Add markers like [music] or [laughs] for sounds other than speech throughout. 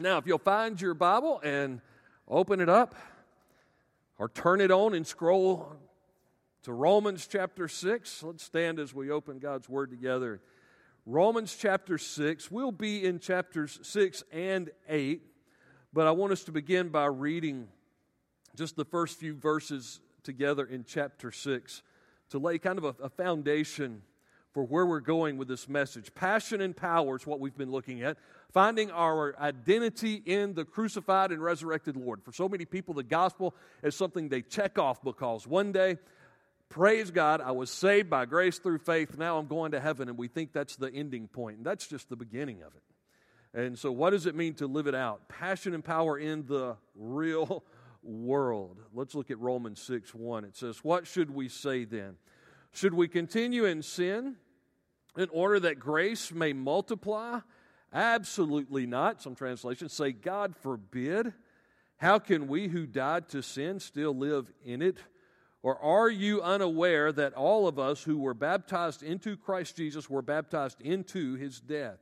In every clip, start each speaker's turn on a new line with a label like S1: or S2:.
S1: Now, if you'll find your Bible and open it up or turn it on and scroll to Romans chapter 6, let's stand as we open God's Word together. Romans chapter 6, we'll be in chapters 6 and 8, but I want us to begin by reading just the first few verses together in chapter 6 to lay kind of a, a foundation for where we're going with this message. Passion and power is what we've been looking at. Finding our identity in the crucified and resurrected Lord. For so many people, the gospel is something they check off because one day, praise God, I was saved by grace through faith. Now I'm going to heaven, and we think that's the ending point. And that's just the beginning of it. And so, what does it mean to live it out? Passion and power in the real world. Let's look at Romans 6 1. It says, What should we say then? Should we continue in sin in order that grace may multiply? Absolutely not. Some translations say, God forbid. How can we who died to sin still live in it? Or are you unaware that all of us who were baptized into Christ Jesus were baptized into his death?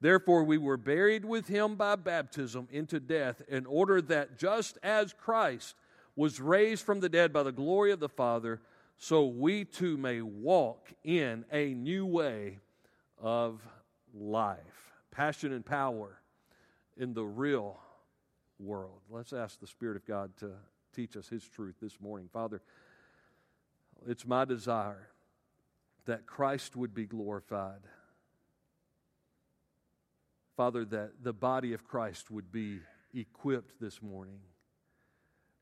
S1: Therefore, we were buried with him by baptism into death, in order that just as Christ was raised from the dead by the glory of the Father, so we too may walk in a new way of life. Passion and power in the real world. Let's ask the Spirit of God to teach us His truth this morning. Father, it's my desire that Christ would be glorified. Father, that the body of Christ would be equipped this morning,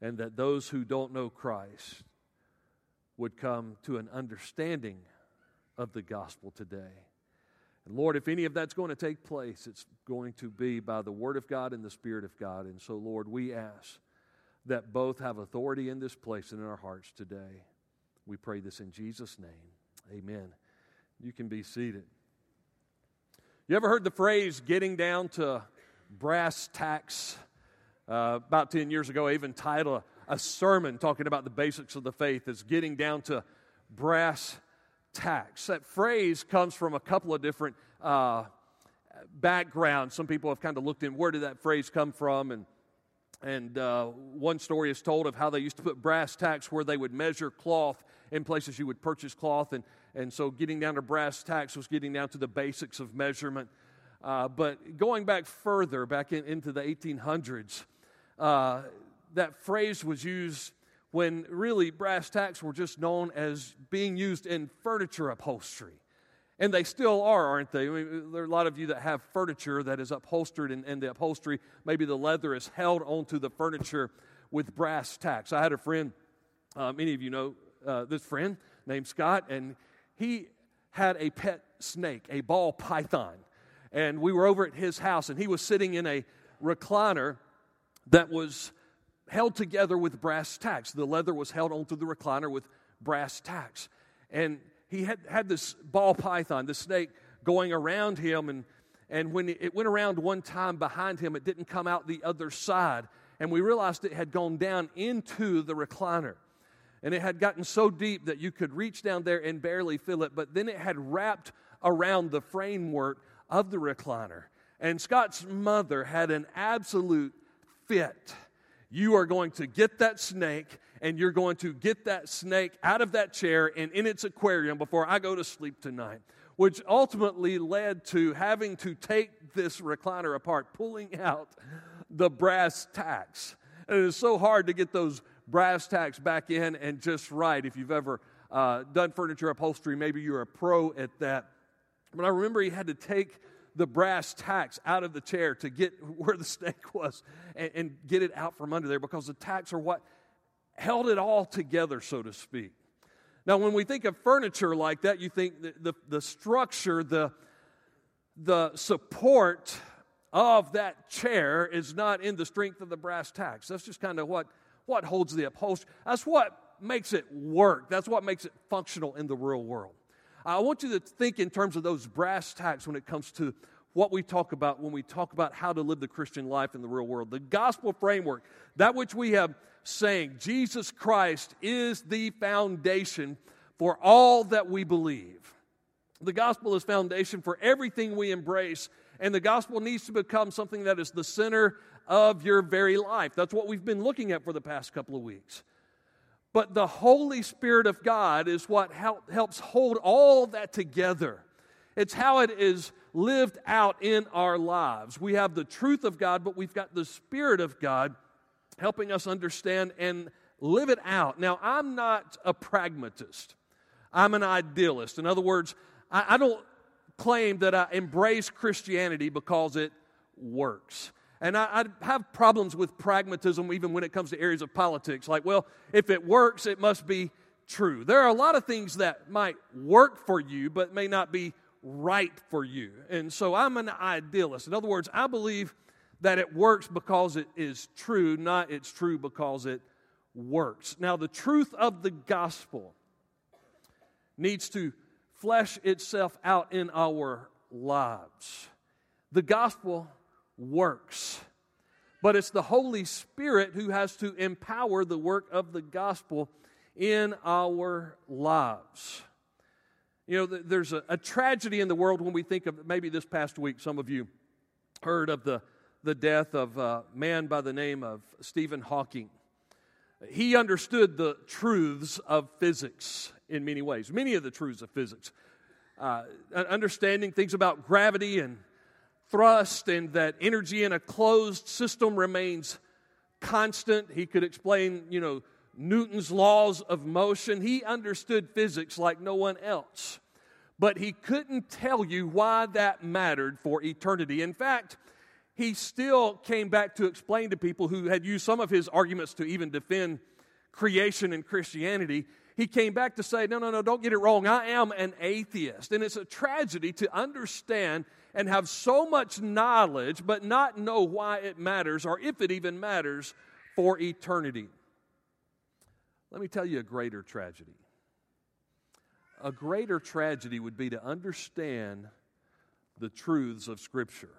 S1: and that those who don't know Christ would come to an understanding of the gospel today. And Lord, if any of that's going to take place, it's going to be by the Word of God and the Spirit of God. And so, Lord, we ask that both have authority in this place and in our hearts today. We pray this in Jesus' name. Amen. You can be seated. You ever heard the phrase getting down to brass tacks? Uh, about 10 years ago, I even titled a sermon talking about the basics of the faith as getting down to brass tacks. That phrase comes from a couple of different uh, backgrounds. Some people have kind of looked in where did that phrase come from, and and uh, one story is told of how they used to put brass tacks where they would measure cloth in places you would purchase cloth, and and so getting down to brass tacks was getting down to the basics of measurement. Uh, but going back further, back in, into the 1800s, uh, that phrase was used when really brass tacks were just known as being used in furniture upholstery. And they still are, aren't they? I mean, there are a lot of you that have furniture that is upholstered, and, the upholstery, maybe the leather is held onto the furniture with brass tacks. I had a friend, uh, many of you know uh, this friend named Scott, and he had a pet snake, a ball python. And we were over at his house, and he was sitting in a recliner that was held together with brass tacks. The leather was held onto the recliner with brass tacks. And he had, had this ball python, the snake, going around him. And, and when it went around one time behind him, it didn't come out the other side. And we realized it had gone down into the recliner. And it had gotten so deep that you could reach down there and barely feel it. But then it had wrapped around the framework of the recliner. And Scott's mother had an absolute fit you are going to get that snake and you're going to get that snake out of that chair and in its aquarium before I go to sleep tonight. Which ultimately led to having to take this recliner apart, pulling out the brass tacks. And it is so hard to get those brass tacks back in and just right. If you've ever uh, done furniture upholstery, maybe you're a pro at that. But I remember he had to take the brass tacks out of the chair to get [laughs] where the snake was and, and get it out from under there because the tacks are what held it all together, so to speak. Now, when we think of furniture like that, you think the, the, the structure, the, the support of that chair is not in the strength of the brass tacks. That's just kind of what, what holds the upholstery. That's what makes it work. That's what makes it functional in the real world. I want you to think in terms of those brass tacks when it comes to what we talk about when we talk about how to live the Christian life in the real world. The gospel framework, that which we have saying, Jesus Christ is the foundation for all that we believe. The gospel is foundation for everything we embrace and the gospel needs to become something that is the center of your very life. That's what we've been looking at for the past couple of weeks. But the Holy Spirit of God is what help, helps hold all that together. It's how it is lived out in our lives. We have the truth of God, but we've got the Spirit of God helping us understand and live it out. Now, I'm not a pragmatist, I'm an idealist. In other words, I, I don't claim that I embrace Christianity because it works. And I, I, have problems with pragmatism even when it comes to areas of politics. Like, well, if it works, it must be true. There are a lot of things that might work for you, but may not be right for you. And so I'm an idealist. In other words, I believe that it works because it is true, not it's true because it works. Now, the truth of the gospel needs to flesh itself out in our lives. The gospel works, but it's the Holy Spirit who has to empower the work of the gospel in our lives. You know, there's a, a, tragedy in the world when we think of maybe this past week, some of you heard of the, the death of a man by the name of Stephen Hawking. He understood the truths of physics in many ways, many of the truths of physics. Uh, understanding things about gravity and thrust, and that energy in a closed system remains constant. He could explain, you know, Newton's laws of motion. He understood physics like no one else. But he couldn't tell you why that mattered for eternity. In fact, he still came back to explain to people who had used some of his arguments to even defend creation and Christianity. He came back to say, No, no, no, don't get it wrong. I am an atheist. And it's a tragedy to understand and have so much knowledge, but not know why it matters or if it even matters for eternity. Let me tell you a greater tragedy. A greater tragedy would be to understand the truths of Scripture,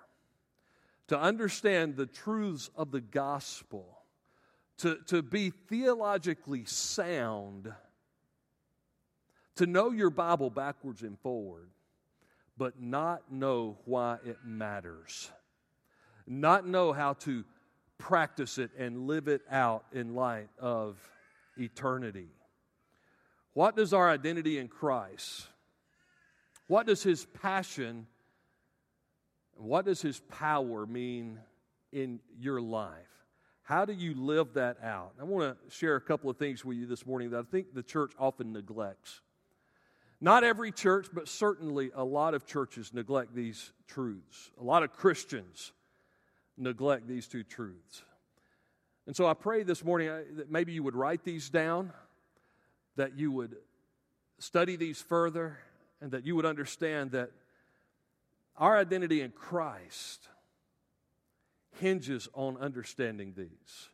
S1: to understand the truths of the gospel, to, to be theologically sound, to know your Bible backwards and forward, but not know why it matters, not know how to practice it and live it out in light of eternity. What does our identity in Christ? What does his passion, what does his power mean in your life? How do you live that out? I want to share a couple of things with you this morning that I think the church often neglects. Not every church, but certainly a lot of churches neglect these truths. A lot of Christians neglect these two truths. And so I pray this morning uh, that maybe you would write these down, that you would study these further, and that you would understand that our identity in Christ hinges on understanding these.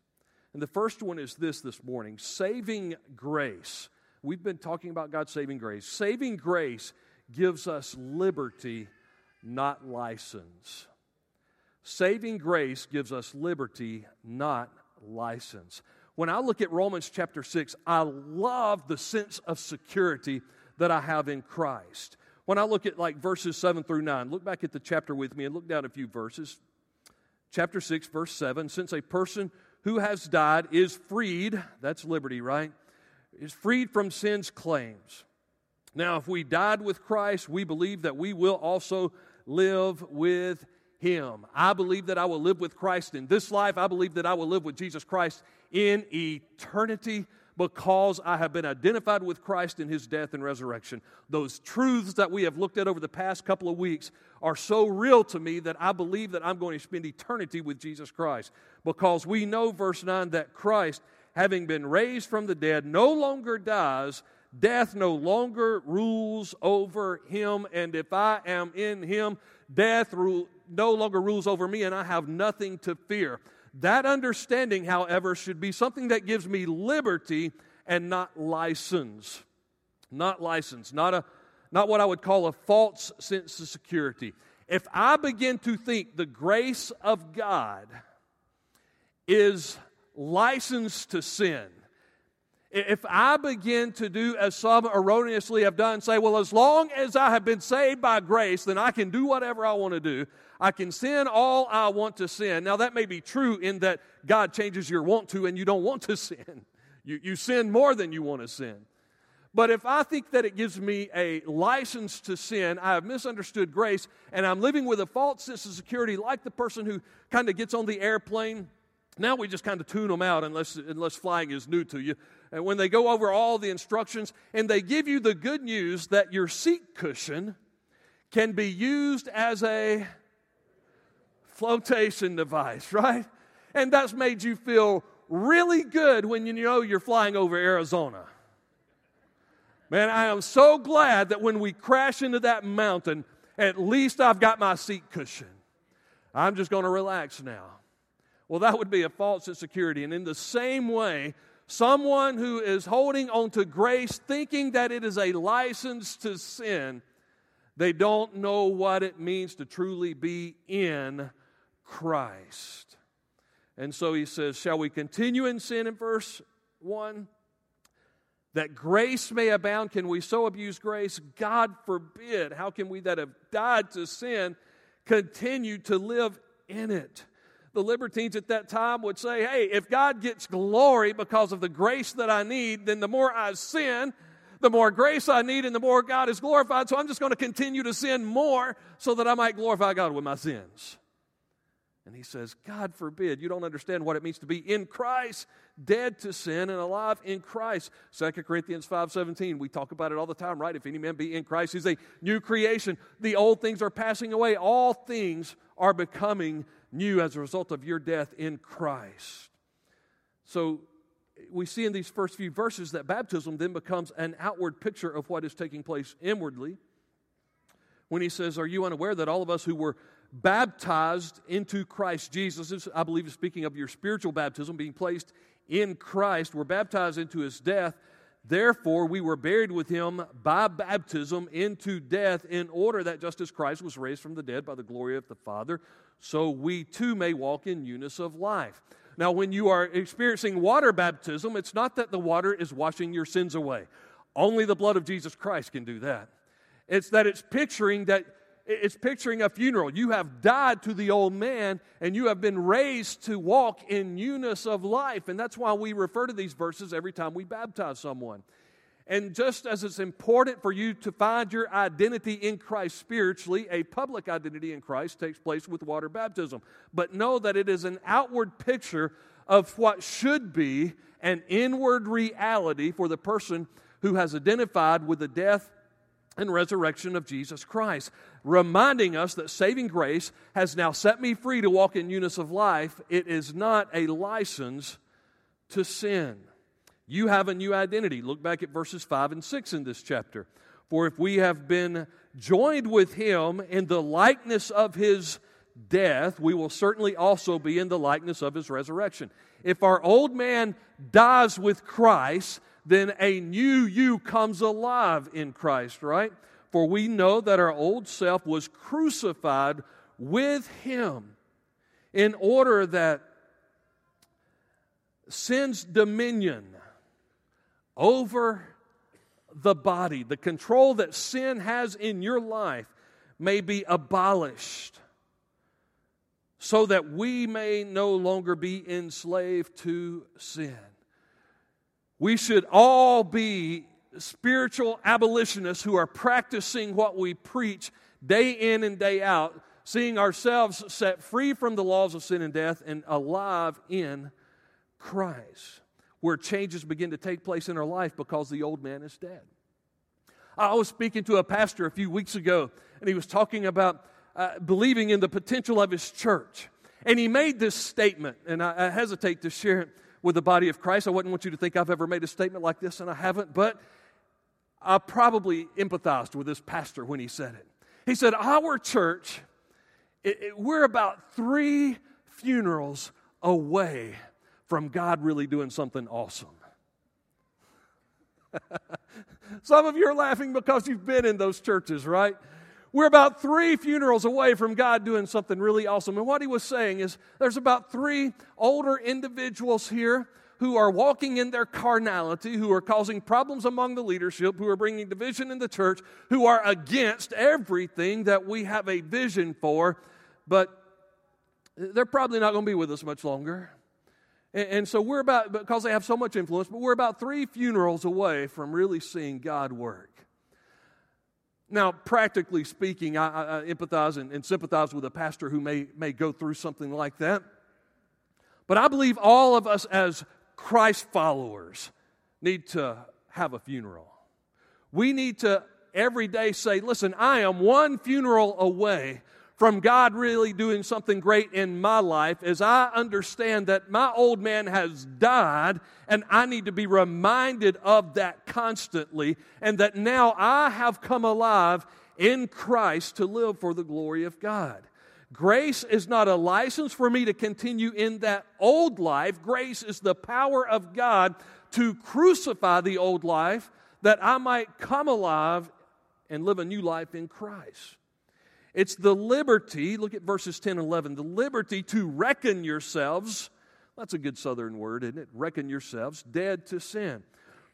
S1: And the first one is this this morning saving grace. We've been talking about God's saving grace. Saving grace gives us liberty, not license. Saving grace gives us liberty, not license. When I look at Romans chapter 6, I love the sense of security that I have in Christ. When I look at like verses 7 through 9, look back at the chapter with me and look down a few verses. Chapter 6, verse 7 Since a person who has died is freed, that's liberty, right? Is freed from sin's claims. Now, if we died with Christ, we believe that we will also live with him. I believe that I will live with Christ in this life. I believe that I will live with Jesus Christ in eternity because I have been identified with Christ in his death and resurrection. Those truths that we have looked at over the past couple of weeks are so real to me that I believe that I'm going to spend eternity with Jesus Christ because we know, verse 9, that Christ, having been raised from the dead, no longer dies. Death no longer rules over him, and if I am in him, death no longer rules over me, and I have nothing to fear. That understanding, however, should be something that gives me liberty and not license. Not license, not, a, not what I would call a false sense of security. If I begin to think the grace of God is license to sin, If I begin to do as some erroneously have done, say, well, as long as I have been saved by grace, then I can do whatever I want to do. I can sin all I want to sin. Now, that may be true in that God changes your want to and you don't want to [laughs] sin. You, you sin more than you want to sin. But if I think that it gives me a license to sin, I have misunderstood grace, and I'm living with a false sense of security, like the person who kind of gets on the airplane. Now we just kind of tune them out unless, unless flying is new to you. And when they go over all the instructions and they give you the good news that your seat cushion can be used as a flotation device, [laughs] right? And that's made you feel really good when you know you're flying over Arizona. Man, I am so glad that when we crash into that mountain, at least I've got my seat cushion. I'm just going to relax now. Well, that would be a false insecurity. And in the same way, someone who is holding on to grace, thinking that it is a license to sin, they don't know what it means to truly be in Christ. And so he says, Shall we continue in sin in verse 1? that grace may abound. Can we so abuse grace? God forbid. How can we that have died to sin continue to live in it? The libertines at that time would say, hey, if God gets glory because of the grace that I need, then the more I sin, the more grace I need and the more God is glorified. So I'm just going to continue to sin more so that I might glorify God with my sins. And he says, God forbid, you don't understand what it means to be in Christ, dead to sin and alive in Christ. 2 Corinthians 5:17, we talk about it all the time, right? If any man be in Christ, he's a new creation. The old things are passing away. All things are becoming new as a result of your death in Christ. So we see in these first few verses that baptism then becomes an outward picture of what is taking place inwardly. When he says, Are you unaware that all of us who were baptized into Christ Jesus. I believe is speaking of your spiritual baptism, being placed in Christ. We're baptized into his death. Therefore, we were buried with him by baptism into death, in order that just as Christ was raised from the dead by the glory of the Father, so we too may walk in newness of life. Now, when you are experiencing water baptism, it's not that the water is washing your sins away. Only the blood of Jesus Christ can do that. It's that it's picturing that it's picturing a funeral. You have died to the old man and you have been raised to walk in newness of life. And that's why we refer to these verses every time we baptize someone. And just as it's important for you to find your identity in Christ spiritually, a public identity in Christ takes place with water baptism. But know that it is an outward picture of what should be an inward reality for the person who has identified with the death and resurrection of Jesus Christ, reminding us that saving grace has now set me free to walk in newness of life. It is not a license to sin. You have a new identity. Look back at verses 5 and 6 in this chapter. For if we have been joined with him in the likeness of his death, we will certainly also be in the likeness of his resurrection. If our old man dies with Christ, then a new you comes alive in Christ, right? For we know that our old self was crucified with him in order that sin's dominion over the body, the control that sin has in your life, may be abolished so that we may no longer be enslaved to sin. We should all be spiritual abolitionists who are practicing what we preach day in and day out, seeing ourselves set free from the laws of sin and death and alive in Christ, where changes begin to take place in our life because the old man is dead. I was speaking to a pastor a few weeks ago, and he was talking about uh, believing in the potential of his church. And he made this statement, and I, I hesitate to share it with the body of Christ. I wouldn't want you to think I've ever made a statement like this, and I haven't, but I probably empathized with this pastor when he said it. He said, Our church, it, it, we're about three funerals away from God really doing something awesome. [laughs] Some of you are laughing because you've been in those churches, right? We're about three funerals away from God doing something really awesome. And what he was saying is there's about three older individuals here who are walking in their carnality, who are causing problems among the leadership, who are bringing division in the church, who are against everything that we have a vision for, but they're probably not going to be with us much longer. And, and so we're about, because they have so much influence, but we're about three funerals away from really seeing God work. Now, practically speaking, I, I empathize and, and, sympathize with a pastor who may, may go through something like that. But I believe all of us as Christ followers need to have a funeral. We need to every day say, listen, I am one funeral away from God really doing something great in my life as I understand that my old man has died and I need to be reminded of that constantly and that now I have come alive in Christ to live for the glory of God. Grace is not a license for me to continue in that old life. Grace is the power of God to crucify the old life that I might come alive and live a new life in Christ. It's the liberty, look at verses 10 and 11, the liberty to reckon yourselves, that's a good southern word, isn't it? Reckon yourselves dead to sin.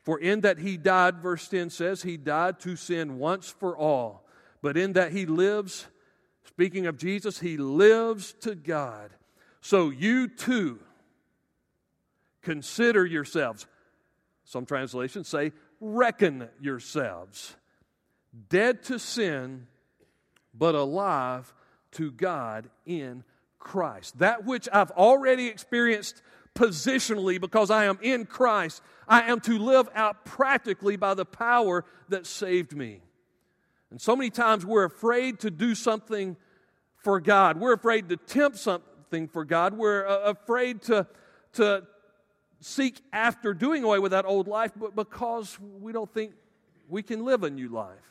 S1: For in that he died, verse 10 says, he died to sin once for all. But in that he lives, speaking of Jesus, he lives to God. So you too consider yourselves. Some translations say, reckon yourselves dead to sin but alive to God in Christ. That which I've already experienced positionally because I am in Christ, I am to live out practically by the power that saved me. And so many times we're afraid to do something for God. We're afraid to tempt something for God. We're uh, afraid to, to seek after doing away with that old life but because we don't think we can live a new life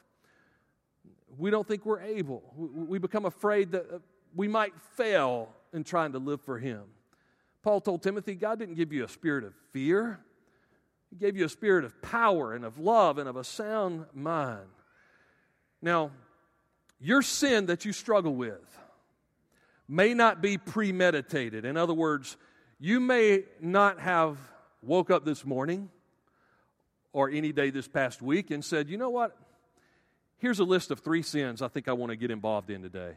S1: we don't think we're able. We become afraid that uh, we might fail in trying to live for Him. Paul told Timothy, God didn't give you a spirit of fear, He gave you a spirit of power and of love and of a sound mind. Now, your sin that you struggle with may not be premeditated. In other words, you may not have woke up this morning or any day this past week and said, you know what? Here's a list of three sins I think I want to get involved in today.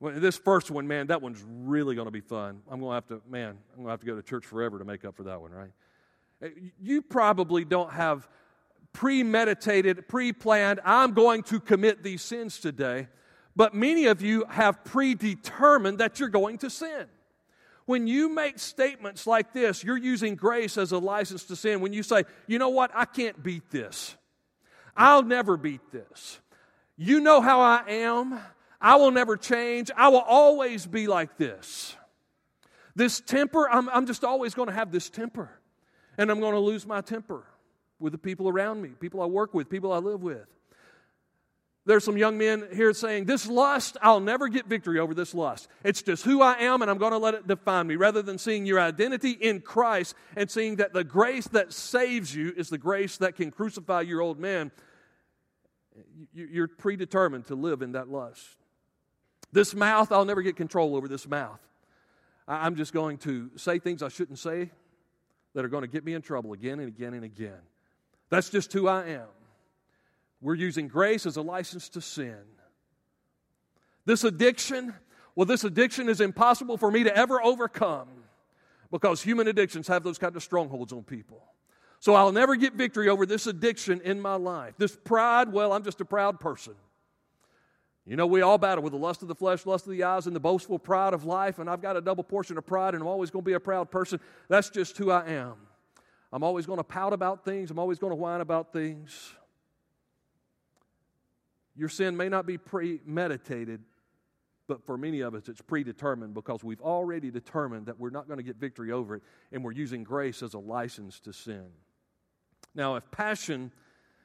S1: Well, this first one, man, that one's really going to be fun. I'm going to have to, man, I'm going to have to go to church forever to make up for that one, right? You probably don't have premeditated, pre planned, I'm going to commit these sins today, but many of you have predetermined that you're going to sin. When you make statements like this, you're using grace as a license to sin. When you say, you know what, I can't beat this. I'll never beat this. You know how I am. I will never change. I will always be like this. This temper, I'm, I'm just always going to have this temper. And I'm going to lose my temper with the people around me, people I work with, people I live with. There's some young men here saying, This lust, I'll never get victory over this lust. It's just who I am, and I'm going to let it define me, rather than seeing your identity in Christ and seeing that the grace that saves you is the grace that can crucify your old man you're predetermined to live in that lust. This mouth, I'll never get control over this mouth. I'm just going to say things I shouldn't say that are going to get me in trouble again and again and again. That's just who I am. We're using grace as a license to sin. This addiction, well, this addiction is impossible for me to ever overcome because human addictions have those kind of strongholds on people. So I'll never get victory over this addiction in my life. This pride, well, I'm just a proud person. You know, we all battle with the lust of the flesh, lust of the eyes, and the boastful pride of life, and I've got a double portion of pride, and I'm always going to be a proud person. That's just who I am. I'm always going to pout about things, I'm always going to whine about things. Your sin may not be premeditated, but for many of us, it's predetermined because we've already determined that we're not going to get victory over it, and we're using grace as a license to sin. Now, if passion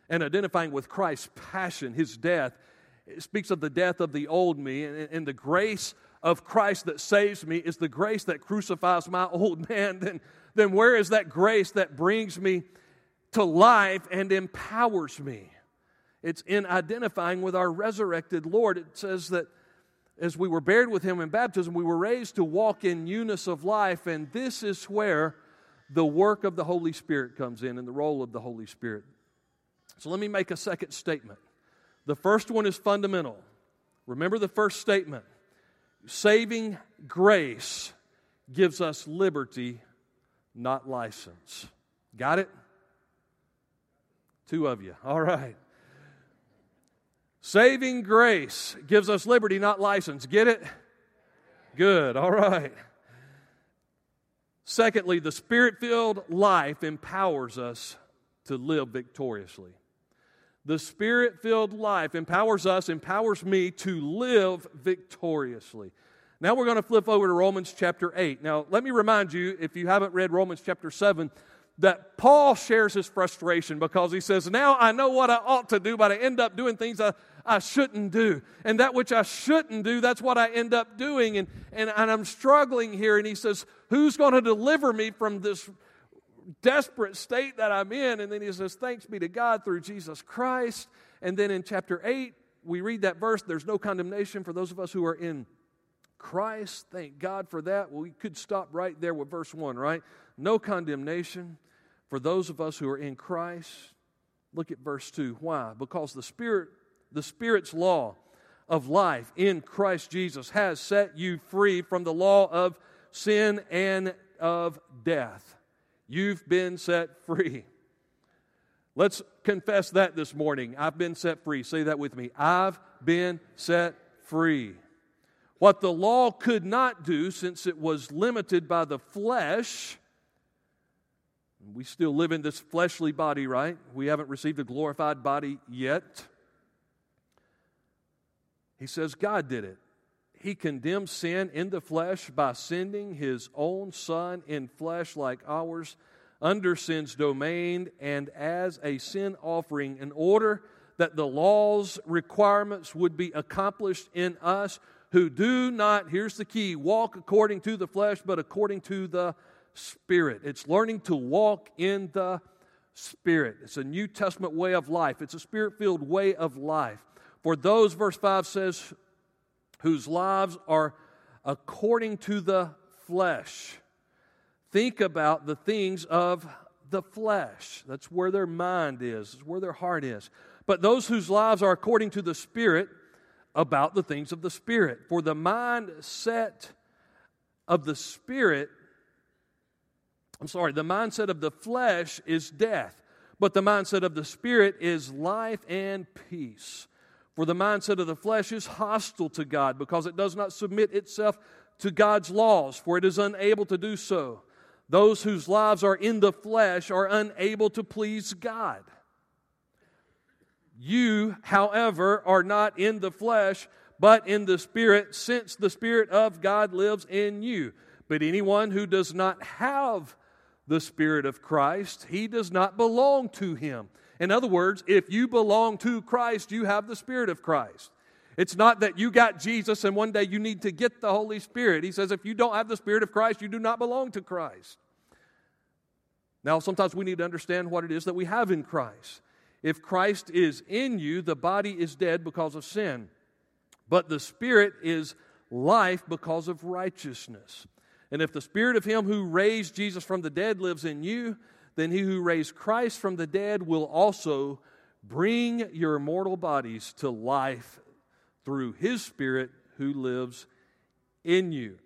S1: and identifying with Christ's passion, his death, speaks of the death of the old me, and, and the grace of Christ that saves me is the grace that crucifies my [laughs] old man, then, then where is that grace that brings me to life and empowers me? It's in identifying with our resurrected Lord. It says that as we were buried with him in baptism, we were raised to walk in newness of life, and this is where the work of the Holy Spirit comes in and the role of the Holy Spirit. So let me make a second statement. The first one is fundamental. Remember the first statement saving grace gives us liberty, not license. Got it? Two of you. All right. Saving grace gives us liberty, not license. Get it? Good. All right. Secondly, the spirit filled life empowers us to live victoriously. The spirit filled life empowers us, empowers me to live victoriously. Now we're going to flip over to Romans chapter 8. Now, let me remind you, if you haven't read Romans chapter 7, that Paul shares his frustration because he says, Now I know what I ought to do, but I end up doing things I, I shouldn't do. And that which I shouldn't do, that's what I end up doing. And, and, and I'm struggling here. And he says, Who's going to deliver me from this desperate state that I'm in? And then he says, Thanks be to God through Jesus Christ. And then in chapter 8, we read that verse there's no condemnation for those of us who are in Christ. Thank God for that. Well, we could stop right there with verse 1, right? No condemnation for those of us who are in Christ. Look at verse 2. Why? Because the Spirit, the Spirit's law of life in Christ Jesus has set you free from the law of sin and of death. You've been set free. Let's confess that this morning. I've been set free. Say that with me. I've been set free. What the law could not do, since it was limited by the flesh, we still live in this fleshly body, right? We haven't received a glorified body yet. He says God did it. He condemned sin in the flesh by sending his own son in flesh like ours under sin's domain and as a sin offering in order that the law's requirements would be accomplished in us who do not, here's the key, walk according to the flesh, but according to the Spirit. It's learning to walk in the Spirit. It's a New Testament way of life, it's a spirit filled way of life. For those, verse 5 says, whose lives are according to the flesh. Think about the things of the flesh. That's where their mind is, it's where their heart is. But those whose lives are according to the Spirit, about the things of the Spirit. For the mindset of the Spirit, I'm sorry, the mindset of the flesh is death, but the mindset of the Spirit is life and peace. For the mindset of the flesh is hostile to God because it does not submit itself to God's laws, for it is unable to do so. Those whose lives are in the flesh are unable to please God. You, however, are not in the flesh, but in the Spirit, since the Spirit of God lives in you. But anyone who does not have the Spirit of Christ, he does not belong to him. In other words, if you belong to Christ, you have the Spirit of Christ. It's not that you got Jesus and one day you need to get the Holy Spirit. He says, if you don't have the Spirit of Christ, you do not belong to Christ. Now, sometimes we need to understand what it is that we have in Christ. If Christ is in you, the body is dead because of sin, but the Spirit is life because of righteousness. And if the Spirit of Him who raised Jesus from the dead lives in you, then he who raised Christ from the dead will also bring your mortal bodies to life through his Spirit who lives in you.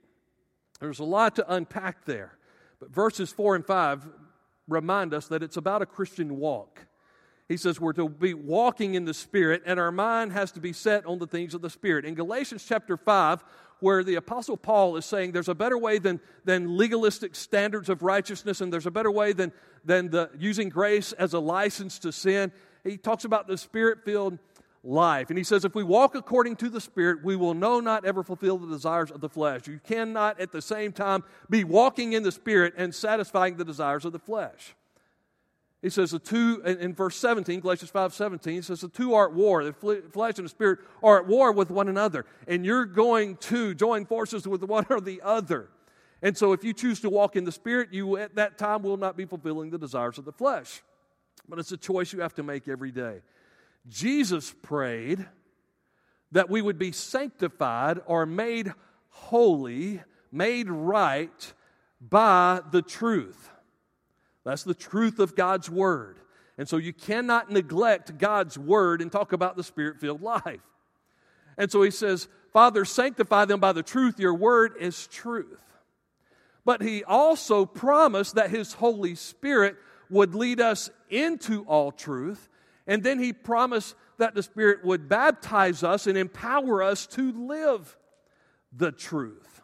S1: There's a lot to unpack there, but verses 4 and 5 remind us that it's about a Christian walk. He says we're to be walking in the Spirit, and our mind has to be set on the things of the Spirit. In Galatians chapter 5, where the Apostle Paul is saying there's a better way than, than legalistic standards of righteousness, and there's a better way than, than the, using grace as a license to sin. He talks about the Spirit filled life. And he says, if we walk according to the Spirit, we will no not ever fulfill the desires of the flesh. You cannot at the same time be walking in the Spirit and satisfying the desires of the flesh. He says the two, in verse 17, Galatians 5 17, he says the two are at war. The flesh and the spirit are at war with one another. And you're going to join forces with one [laughs] or the other. And so if you choose to walk in the spirit, you at that time will not be fulfilling the desires of the flesh. But it's a choice you have to make every day. Jesus prayed that we would be sanctified or made holy, made right by the truth. That's the truth of God's Word. And so you cannot neglect God's Word and talk about the Spirit filled life. And so he says, Father, sanctify them by the truth. Your Word is truth. But he also promised that his Holy Spirit would lead us into all truth. And then he promised that the Spirit would baptize us and empower us to live the truth,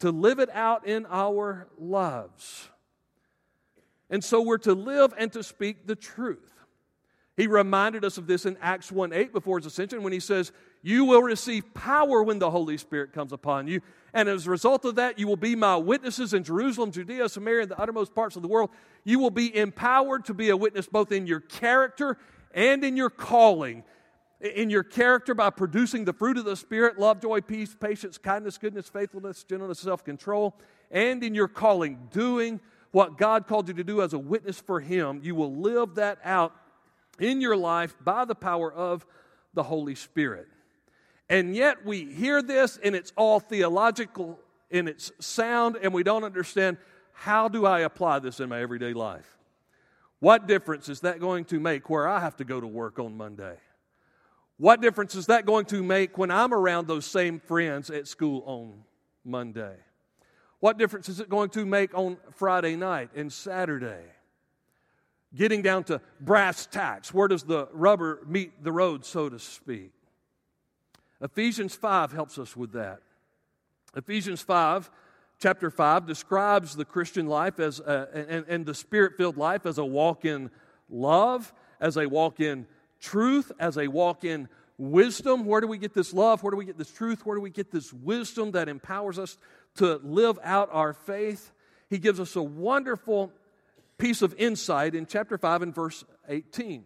S1: to live it out in our lives. And so we're to live and to speak the truth. He reminded us of this in Acts 1 8 before his ascension when he says, You will receive power when the Holy Spirit comes upon you. And as a result of that, you will be my witnesses in Jerusalem, Judea, Samaria, and the uttermost parts of the world. You will be empowered to be a witness both in your character and in your calling. In your character by producing the fruit of the Spirit love, joy, peace, patience, kindness, goodness, faithfulness, gentleness, self control. And in your calling, doing what God called you to do as a witness for Him. You will live that out in your life by the power of the Holy Spirit. And yet we hear this and it's all theological in its sound, and we don't understand how do I apply this in my everyday life? What difference is that going to make where I have to go to work on Monday? What difference is that going to make when I'm around those same friends at school on Monday? What difference is it going to make on Friday night and Saturday? Getting down to brass tacks, where does the rubber meet the road, so to speak? Ephesians 5 helps us with that. Ephesians 5 chapter 5 describes the Christian life as a, and, and the spirit filled life as a walk in love, as a walk in truth, as a walk in wisdom. Where do we get this love? Where do we get this truth? Where do we get this wisdom that empowers us to live out our faith? He gives us a wonderful piece of insight in chapter 5 and verse 18,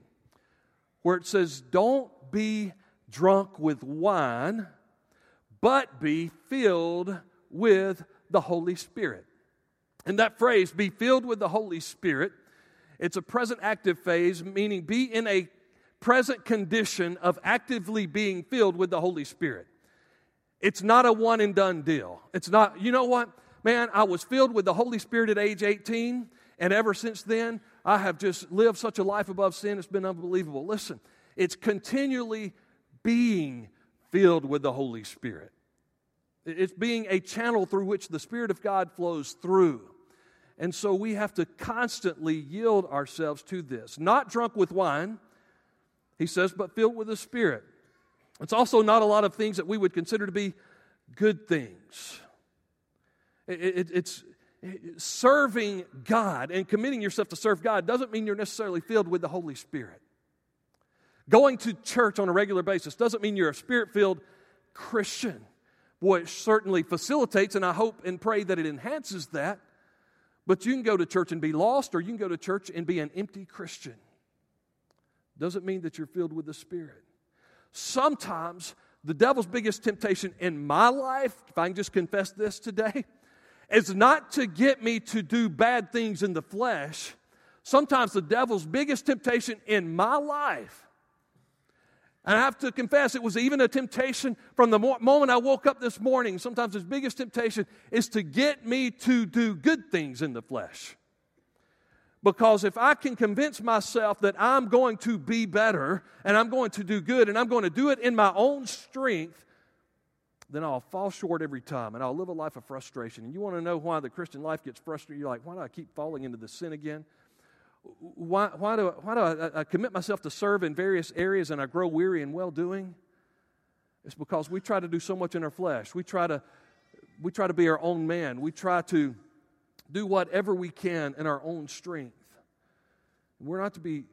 S1: where it says, Don't be drunk with wine, but be filled with the Holy Spirit. And that phrase, be filled with the Holy Spirit, it's a present active phase, meaning be in a present condition of actively being filled with the Holy Spirit. It's not a one and done deal. It's not, you know what? Man, I was filled with the Holy Spirit at age 18, and ever since then, I have just lived such a life above sin. It's been unbelievable. Listen, it's continually being filled with the Holy Spirit. It's being a channel through which the Spirit of God flows through. And so we have to constantly yield ourselves to this. Not drunk with wine, he says, but filled with the Spirit. It's also not a lot of things that we would consider to be good things. It, it, it's serving God and committing yourself to serve God doesn't mean you're necessarily filled with the Holy Spirit. Going to church on a regular basis doesn't mean you're a spirit filled Christian. Boy, it certainly facilitates, and I hope and pray that it enhances that. But you can go to church and be lost, or you can go to church and be an empty Christian. Doesn't mean that you're filled with the Spirit. Sometimes the devil's biggest temptation in my life, if I can just confess this today, is not to get me to do bad things in the flesh. Sometimes the devil's biggest temptation in my life and I have to confess, it was even a temptation from the moment I woke up this morning. Sometimes his biggest temptation is to get me to do good things in the flesh. Because if I can convince myself that I'm going to be better and I'm going to do good and I'm going to do it in my own strength, then I'll fall short every time and I'll live a life of frustration. And you want to know why the Christian life gets frustrated? You're like, why do I keep falling into the sin again? why, why do, why do I, I commit myself to serve in various areas and I grow weary in well doing? It's because we try to do so much in our flesh. We try to, we try to be our own man. We try to do whatever we can in our own strength. We're not to be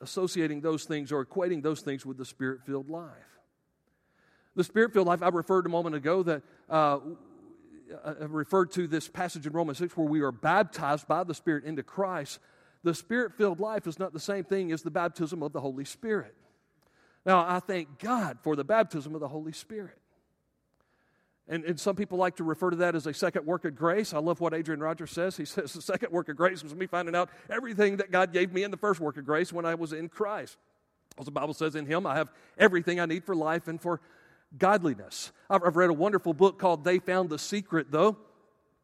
S1: associating those things or equating those things with the spirit filled life. The spirit filled life, I referred a moment ago that uh, I referred to this passage in Romans 6 where we are baptized by the Spirit into Christ the spirit filled life is not the same thing as the baptism of the Holy Spirit. Now, I thank God for the baptism of the Holy Spirit. And, and some people like to refer to that as a second work of grace. I love what Adrian Rogers says. He [laughs] says the second work of grace was me finding out everything that God gave me in the first work of grace when I was in Christ. As the Bible says, in Him I have everything I need for life and for godliness. I've, I've read a wonderful book called They Found the Secret, though,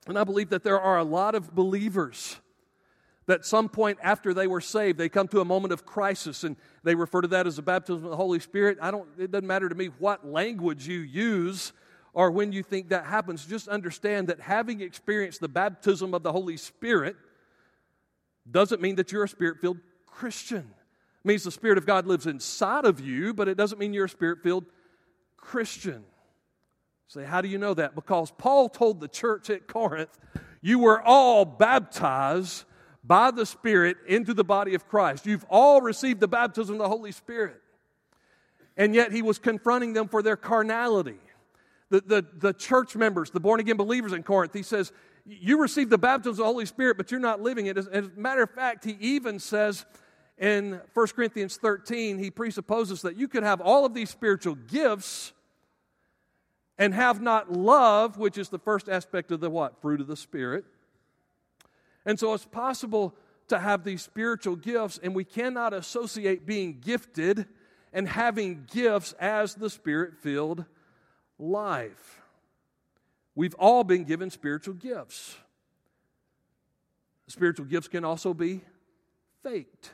S1: and I believe that there are a lot of believers that some point after they were saved, they come to a moment of crisis and they refer to that as the baptism of the Holy Spirit. I don't, it doesn't matter to me what language you use or when you think that happens. Just understand that having experienced the baptism of the Holy Spirit doesn't mean that you're a spirit filled Christian. It means the Spirit of God lives inside of you, but it doesn't mean you're a spirit filled Christian. Say, how do you know that? Because Paul told the church at Corinth, you were all baptized by the Spirit into the body of Christ. You've all received the baptism of the Holy Spirit. And yet he was confronting them for their carnality. The, the, the church members, the born again believers in Corinth, he says, You received the baptism of the Holy Spirit, but you're not living it. As, as a matter of fact, he even says in 1 Corinthians 13, he presupposes that you could have all of these spiritual gifts and have not love, which is the first aspect of the what? Fruit of the Spirit. And so it's possible to have these spiritual gifts, and we cannot associate being gifted and having gifts as the spirit filled life. We've all been given spiritual gifts. Spiritual gifts can also be faked.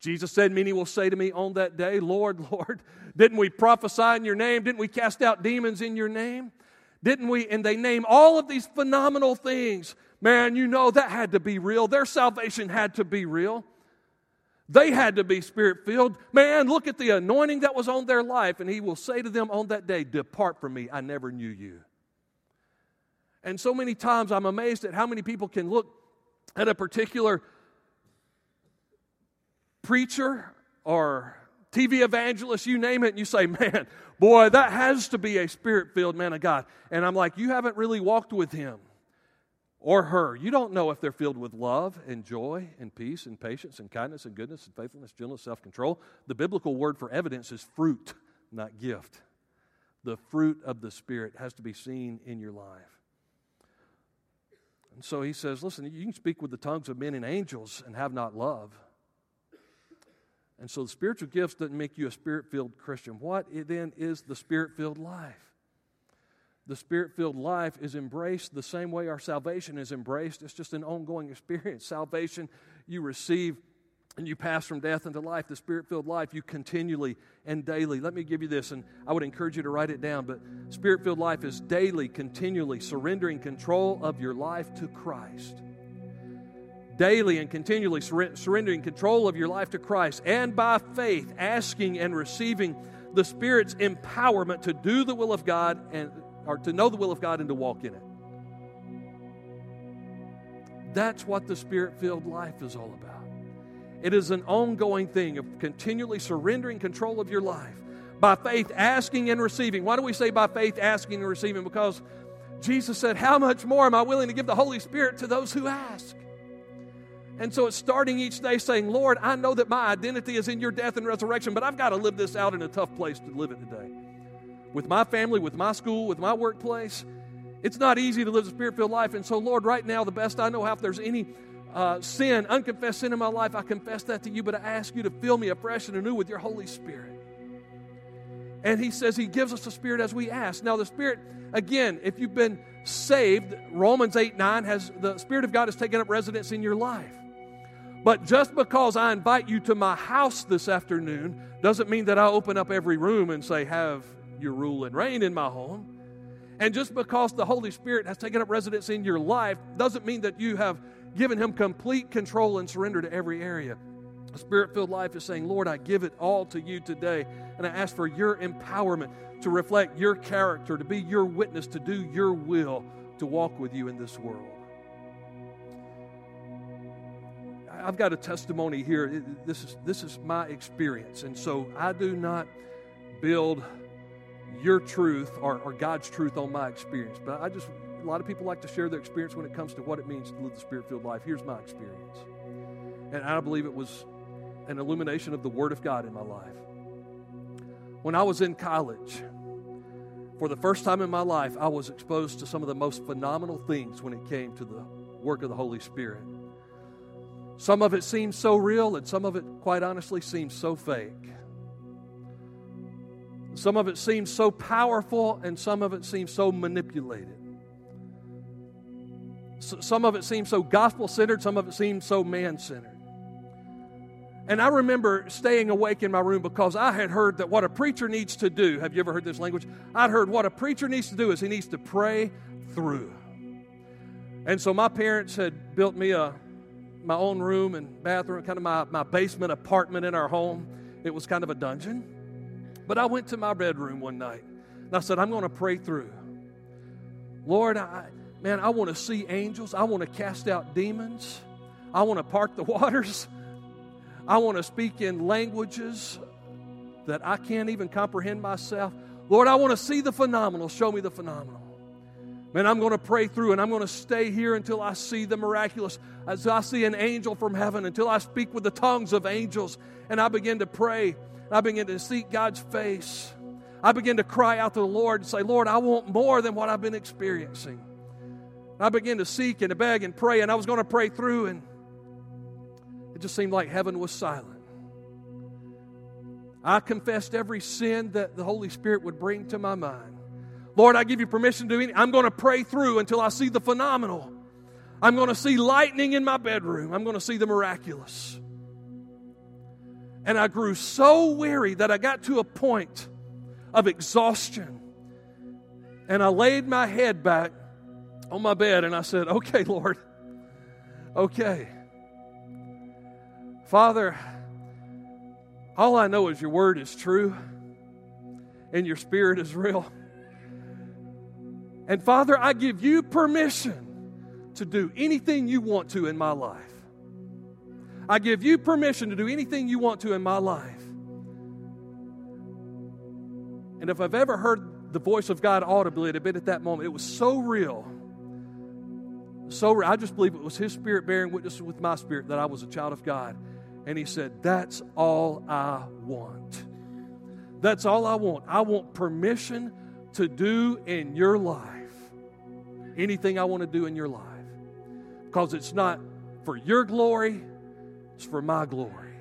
S1: Jesus said, Many will say to me on that day, Lord, [laughs] Lord, didn't we prophesy in your name? Didn't we cast out demons in your name? Didn't we? And they name all of these phenomenal things. Man, you know that had to be real. Their salvation had to be real. They had to be spirit filled. Man, look at the anointing that was on their life. And he will say to them on that day, Depart from me, I never knew you. And so many times I'm amazed at how many people can look at a particular preacher or TV evangelist, you name it, and you say, Man, boy, that has to be a spirit filled man of God. And I'm like, You haven't really walked with him or her. You don't know if they're filled with love and joy and peace and patience and kindness and goodness and faithfulness, gentleness, self control. The biblical word for evidence is fruit, not gift. The fruit of the Spirit has to be seen in your life. And so he says, Listen, you can speak with the tongues of men and angels and have not love. And so the spiritual gifts doesn't make you a spirit filled Christian. What then is the spirit filled life? The spirit filled life is embraced the same way our salvation is embraced. It's just an ongoing [laughs] experience. Salvation, you receive and you pass from death into life. The spirit filled life, you continually and daily. Let me give you this, and I would encourage you to write it down. But spirit filled life is daily, continually surrendering control of your life to Christ. Daily and continually sur- surrendering control of your life to Christ, and by faith, asking and receiving the Spirit's empowerment to do the will of God and or to know the will of God and to walk in it. That's what the spirit filled life is all about. It is an ongoing thing of continually surrendering control of your life by faith, asking and receiving. Why do we say by faith, asking and receiving? Because Jesus said, How much more am I willing to give the Holy Spirit to those who ask? And so it's starting each day saying, Lord, I know that my identity is in your death and resurrection, but I've got to live this out in a tough place to live it today with my family, with my school, with my workplace. It's not easy to live a spirit filled life. And so, Lord, right now, the best I know how, if there's any uh, sin, unconfessed sin in my life, I confess that to you, but I ask you to fill me afresh and anew with your Holy Spirit. And he says he gives us the Spirit as we ask. Now, the Spirit, again, if you've been saved, Romans 8 9 has the Spirit of God has taken up residence in your life. But just because I invite you to my house this afternoon doesn't mean that I open up every room and say, Have your rule and reign in my home. And just because the Holy Spirit has taken up residence in your life doesn't mean that you have given Him complete control and surrender to every area. A spirit filled life is saying, Lord, I give it all to you today, and I ask for your empowerment to reflect your character, to be your witness, to do your will, to walk with you in this world. I've got a testimony here. This is, this is my experience, and so I do not build your truth or, or God's truth on my experience. But I just, a lot of people like to share their experience when it comes to what it means to live the spirit filled life. Here's my experience. And I believe it was an illumination of the Word of God in my life. When I was in college, for the first time in my life, I was exposed to some of the most phenomenal things when it came to the work of the Holy Spirit. Some of it seemed so real, and some of it, quite honestly, seemed so fake. Some of it seems so powerful, and some of it seems so manipulated. some of it seemed so gospel centered, some of it seemed so man centered. And I remember staying awake in my room because I had heard that what a preacher needs to do, have you ever heard this language? I'd heard what a preacher needs to do is he needs to pray through. And so my parents had built me a my own room and bathroom, kind of my, my basement apartment in our home. It was kind of a dungeon. But I went to my bedroom one night and I said, I'm going to pray through. Lord, I, man, I want to see angels. I want to cast out demons. I want to part the [laughs] waters. I want to speak in languages that I can't even comprehend myself. Lord, I want to see the phenomenal. Show me the phenomenal. Man, I'm going to pray through and I'm going to stay here until I see the miraculous, as I see an angel from heaven, until I speak with the tongues of angels and I begin to pray. I begin to seek God's face. I begin to cry out to the Lord and say, Lord, I want more than what I've been experiencing. I began to seek and to beg and pray, and I was going to pray through, and it just seemed like heaven was silent. I confessed every sin that the Holy Spirit would bring to my mind. Lord, I give you permission to do. I'm going to pray through until I see the phenomenal. I'm going to see lightning in my bedroom. I'm going to see the miraculous. And I grew so weary that I got to a point of exhaustion. And I laid my head back on my bed and I said, Okay, Lord, okay. Father, all I know is your word is true and your spirit is real. And Father, I give you permission to do anything you want to in my life. I give you permission to do anything you want to in my life. And if I've ever heard the voice of God audibly, it had been at that moment. It was so real. So real. I just believe it was His Spirit bearing witness with my spirit that I was a child of God. And he said, That's all I want. That's all I want. I want permission to do in your life anything I want to do in your life. Because it's not for your glory, for my glory.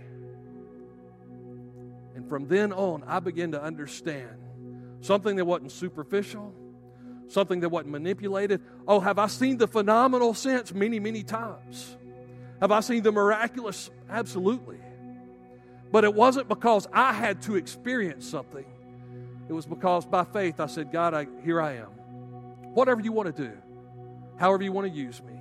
S1: And from then on, I began to understand something that wasn't superficial, something that wasn't manipulated. Oh, have I seen the phenomenal sense many, many times? Have I seen the miraculous? Absolutely. But it wasn't because I had to experience something. It was because by faith I said, God, I, here I am. Whatever you want to do, however you want to use me.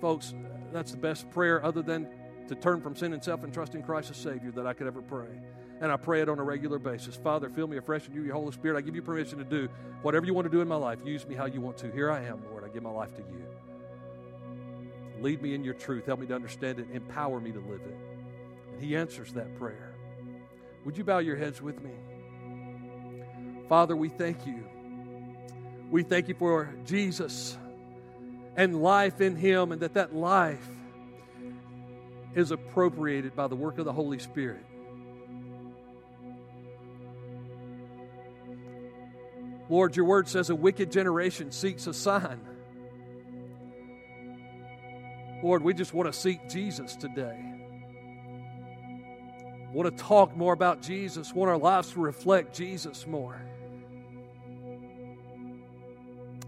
S1: Folks, that's the best prayer other than to turn from sin and self and trust in Christ as Savior that I could ever pray. And I pray it on a regular basis. Father, fill me afresh in you, your Holy Spirit. I give you permission to do whatever you want to do in my life. Use me how you want to. Here I am, Lord. I give my life to you. Lead me in your truth. Help me to understand it. Empower me to live it. And He answers that prayer. Would you bow your heads with me? Father, we thank you. We thank you for Jesus and life in Him, and that that life is appropriated by the work of the Holy Spirit. Lord, your word says a wicked generation seeks a sign. Lord, we just want to seek Jesus today. Want to talk more about Jesus, want our lives to reflect Jesus more.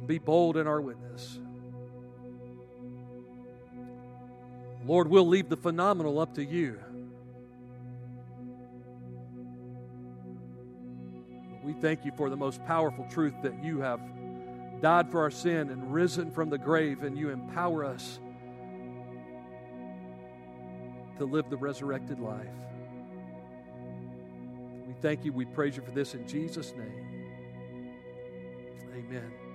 S1: Be bold in our witness. Lord, we'll leave the phenomenal up to you. We thank you for the most powerful truth that you have died for our sin and risen from the grave, and you empower us to live the resurrected life. We thank you. We praise you for this in Jesus' name. Amen.